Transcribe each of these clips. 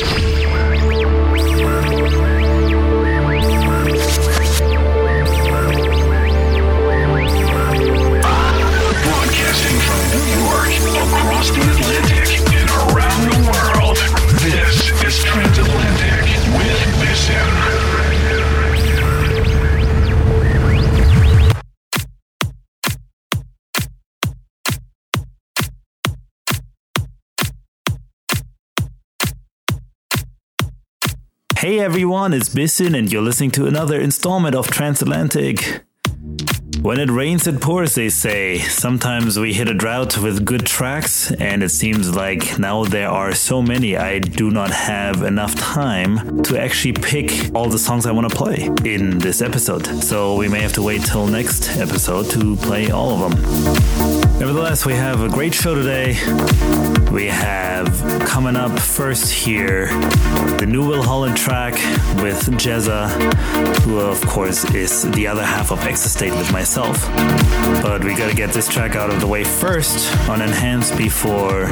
Bye. Hey everyone, it's Bissen and you're listening to another installment of Transatlantic. When it rains, it pours, they say. Sometimes we hit a drought with good tracks, and it seems like now there are so many, I do not have enough time to actually pick all the songs I want to play in this episode. So we may have to wait till next episode to play all of them. Nevertheless, we have a great show today. We have coming up first here the new Will Holland track with Jezza, who of course is the other half of Exastate with myself. But we gotta get this track out of the way first on Enhanced before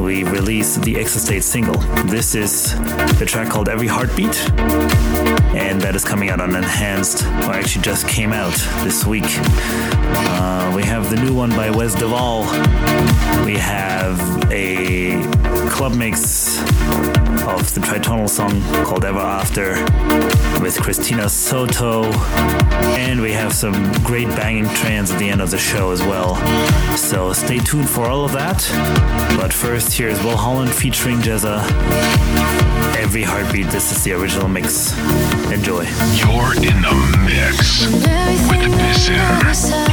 we release the Exastate single. This is the track called Every Heartbeat, and that is coming out on Enhanced, or actually just came out this week. Uh, we have the new one by Wes Duvall. We have a club mix of the tritonal song called Ever After with Christina Soto. And we have some great banging trance at the end of the show as well. So stay tuned for all of that. But first, here's Will Holland featuring Jezza. Every heartbeat, this is the original mix. Enjoy. You're in the mix with Bissen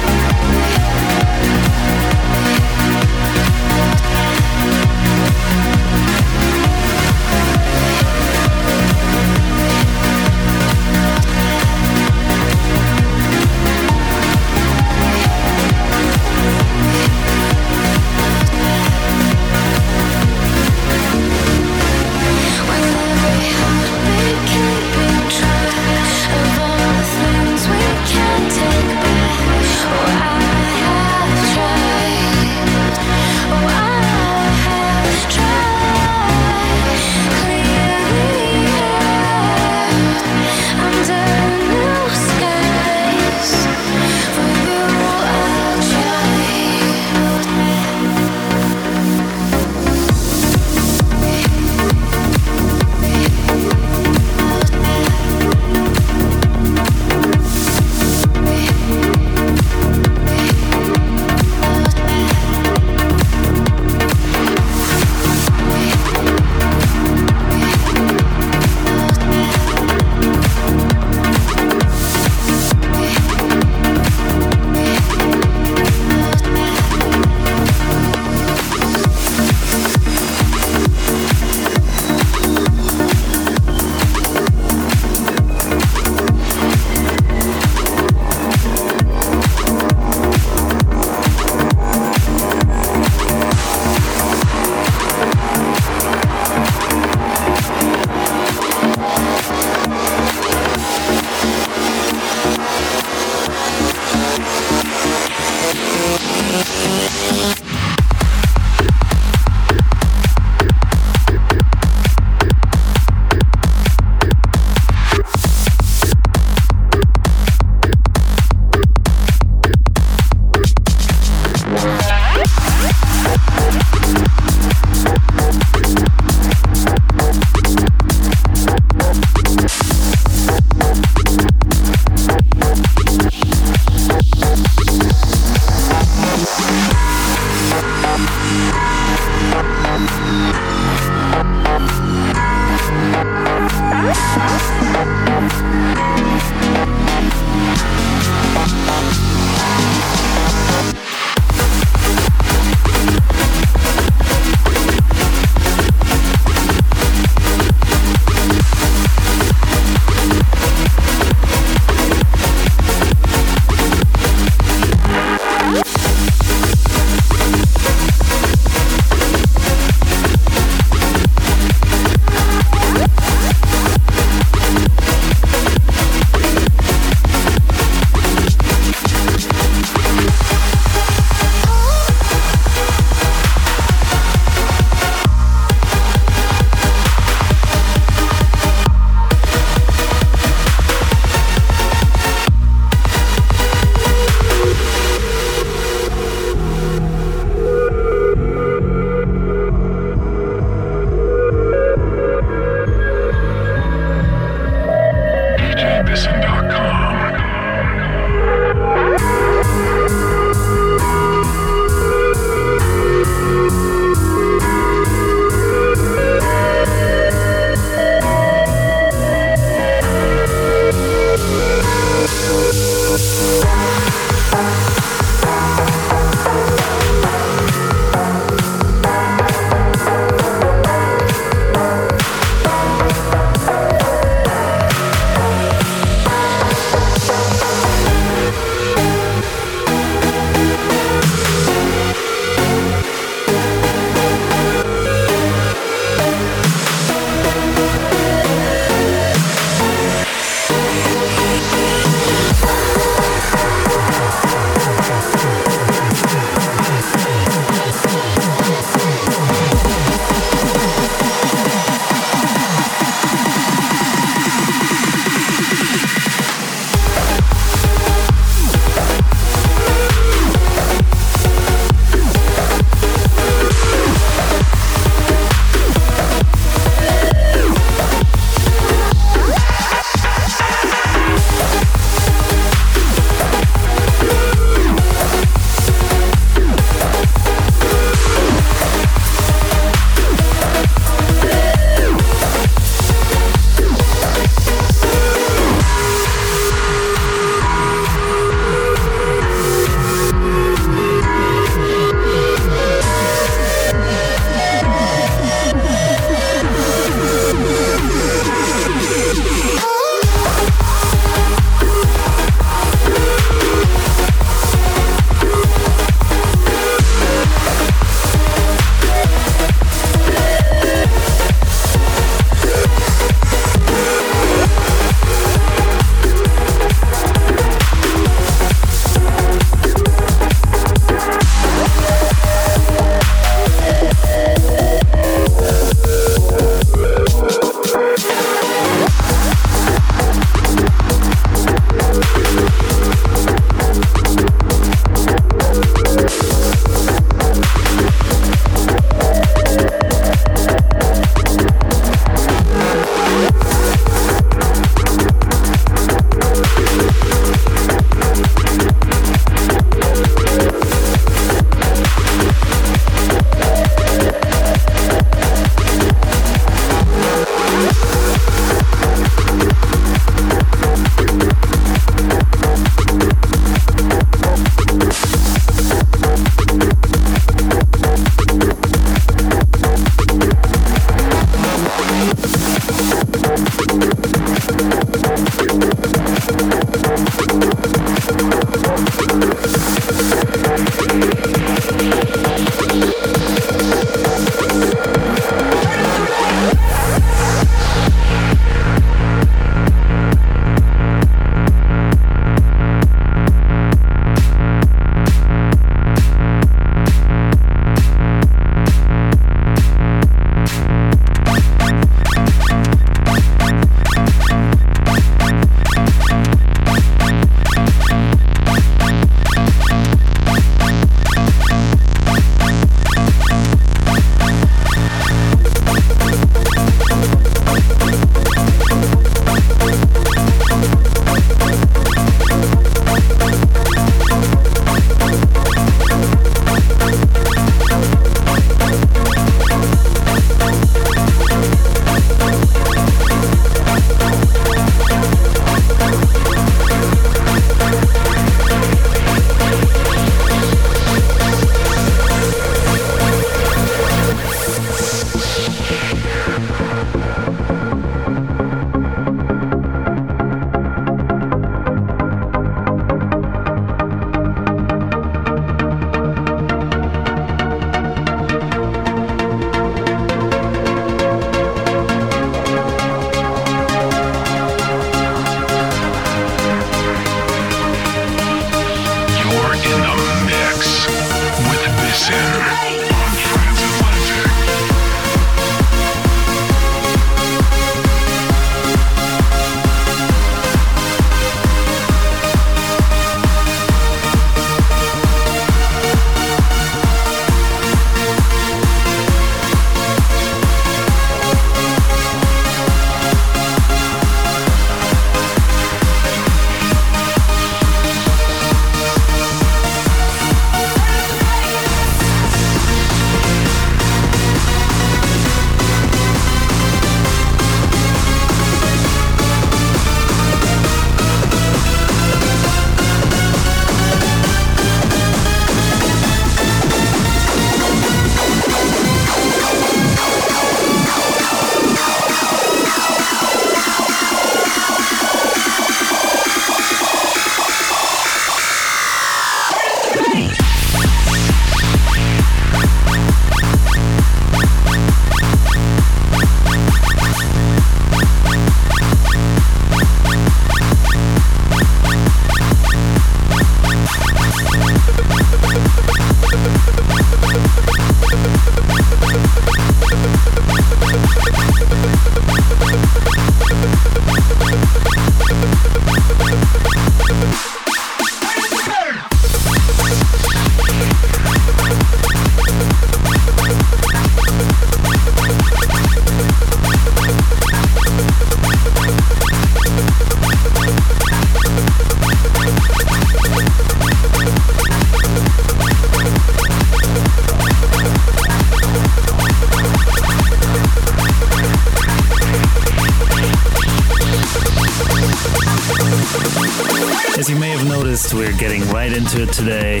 into it today.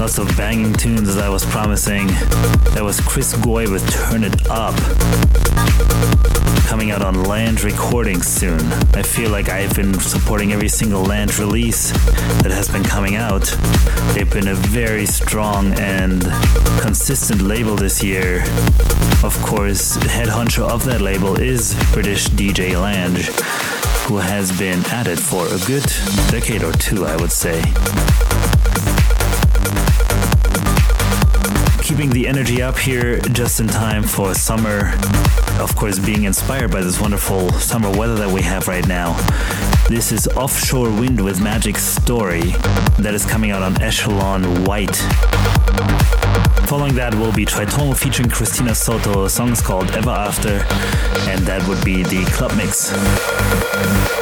Lots of banging tunes as I was promising. That was Chris Goy with Turn It Up. Coming out on Lange Recordings soon. I feel like I've been supporting every single Lange release that has been coming out. They've been a very strong and consistent label this year. Of course, head honcho of that label is British DJ Lange who has been at it for a good decade or two, I would say. Keeping the energy up here just in time for summer, of course, being inspired by this wonderful summer weather that we have right now. This is Offshore Wind with Magic Story that is coming out on Echelon White. Following that will be Tritonal featuring Christina Soto. A song is called Ever After, and that would be the club mix.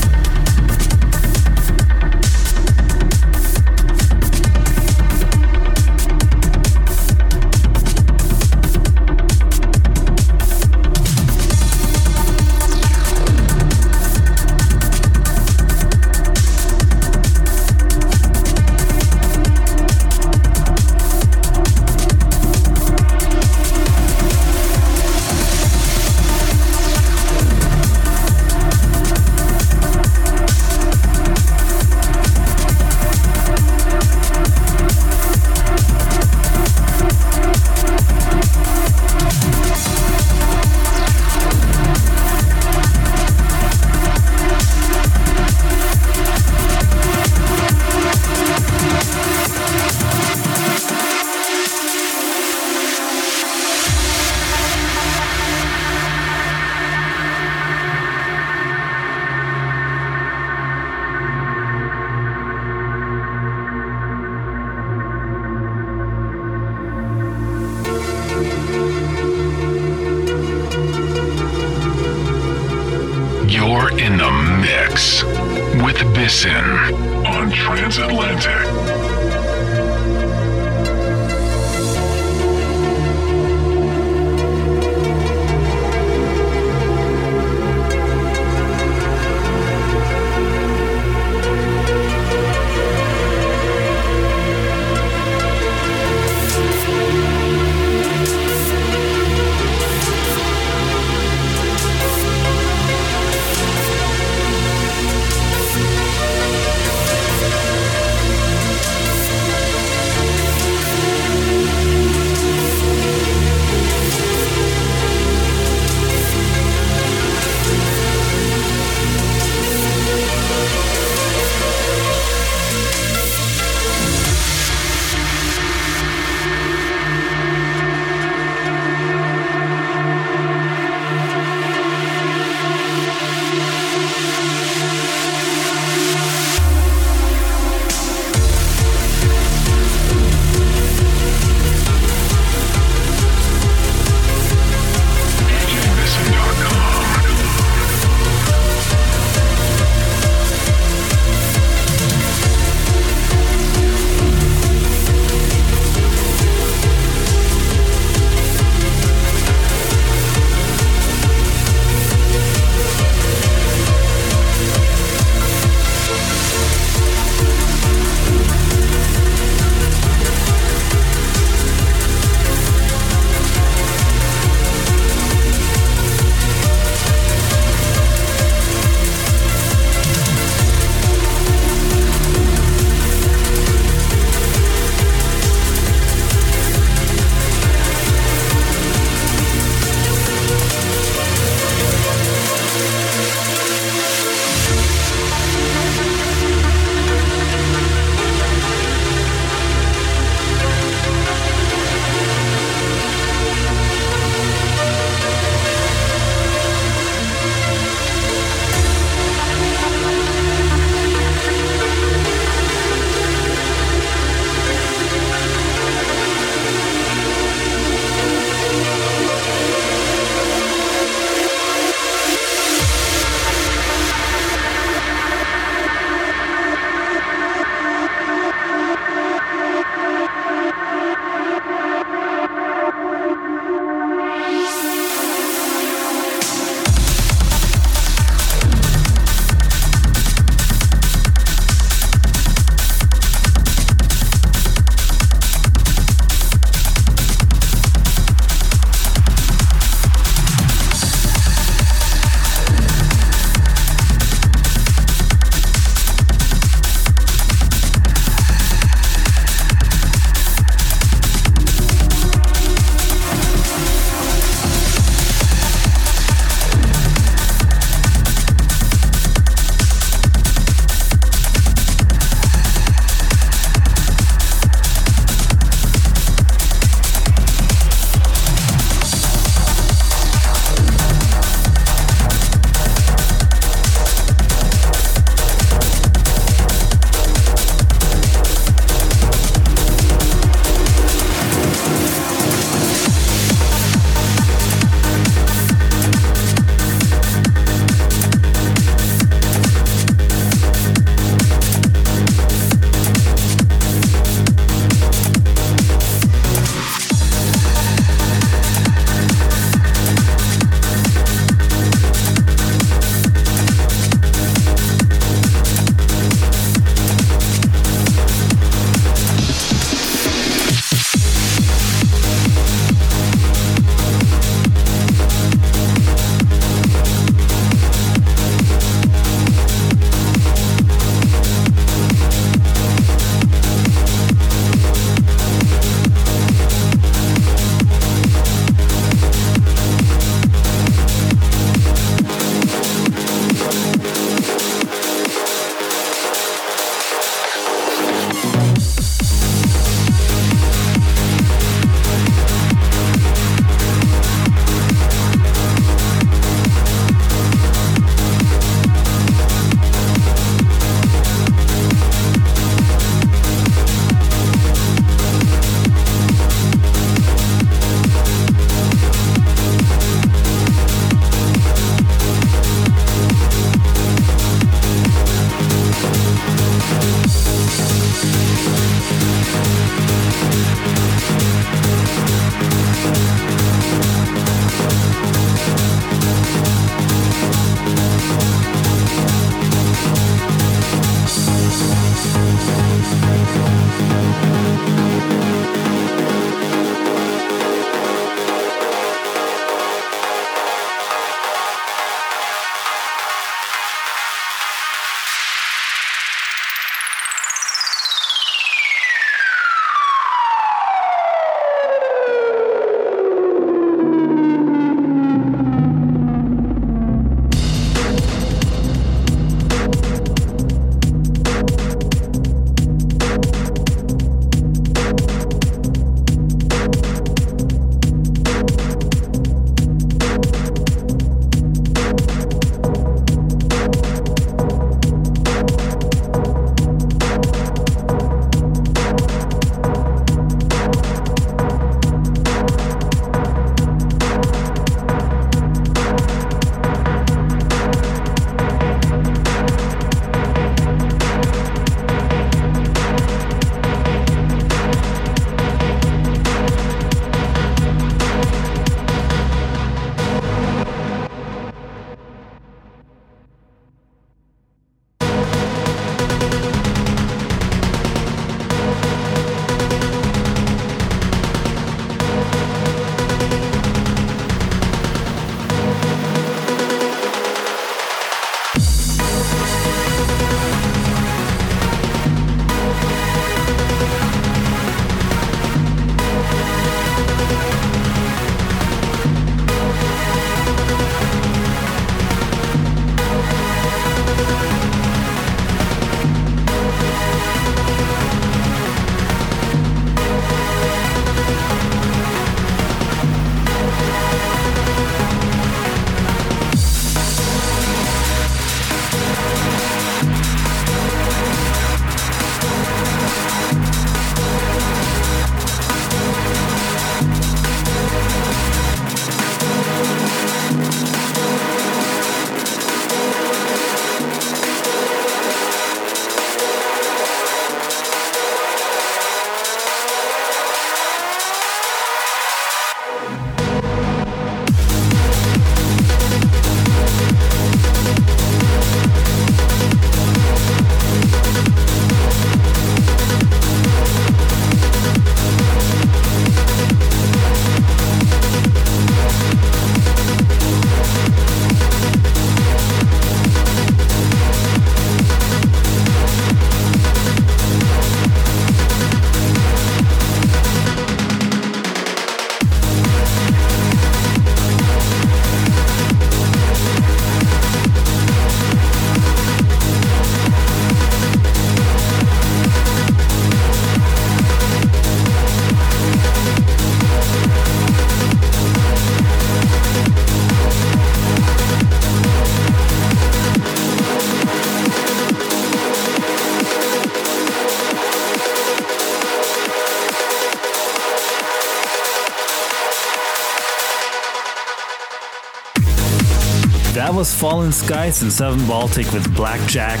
Was Fallen Skies and Seven Baltic with Blackjack.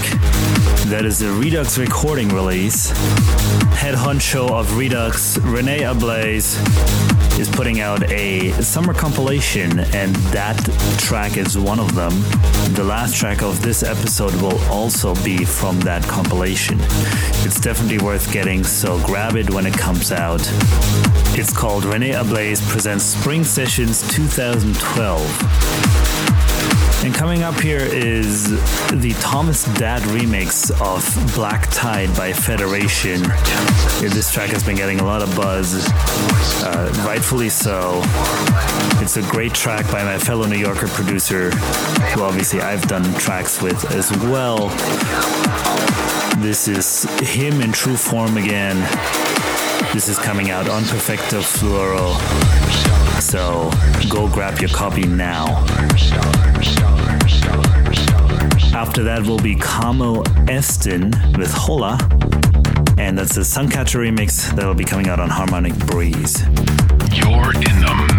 That is a Redux recording release. Head honcho of Redux, Rene Ablaze, is putting out a summer compilation, and that track is one of them. The last track of this episode will also be from that compilation. It's definitely worth getting, so grab it when it comes out. It's called Rene Ablaze Presents Spring Sessions 2012. And coming up here is the Thomas Datt remix of Black Tide by Federation. This track has been getting a lot of buzz, uh, rightfully so. It's a great track by my fellow New Yorker producer, who obviously I've done tracks with as well. This is him in true form again. This is coming out on Perfecto Fluoro. So go grab your copy now. After that will be Kamo Estin with Hola. And that's a Suncatcher remix that will be coming out on Harmonic Breeze. You're in the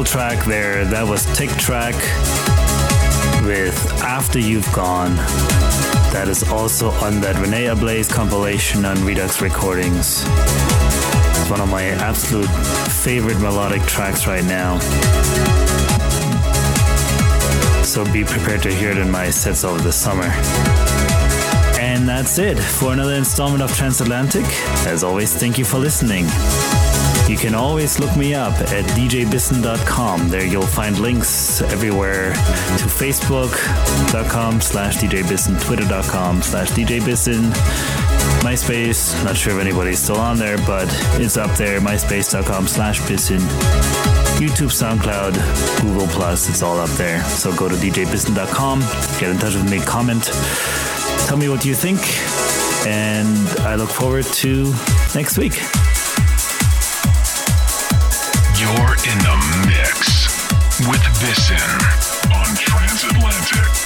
beautiful track there. That was Tick Track with After You've Gone. That is also on that Rene Ablaze compilation on Redux Recordings. It's one of my absolute favorite melodic tracks right now. So be prepared to hear it in my sets over the summer. And that's it for another installment of Transatlantic. As always, thank you for listening. You can always look me up at djbissen.com. There you'll find links everywhere to facebook.com slash djbissen, twitter.com slash djbissen, MySpace. Not sure if anybody's still on there, but it's up there, myspace.com slash bissen. YouTube, SoundCloud, Google Plus, it's all up there. So go to djbissen.com, get in touch with me, comment, tell me what you think, and I look forward to next week. You're in the mix with Bissen on Transatlantic.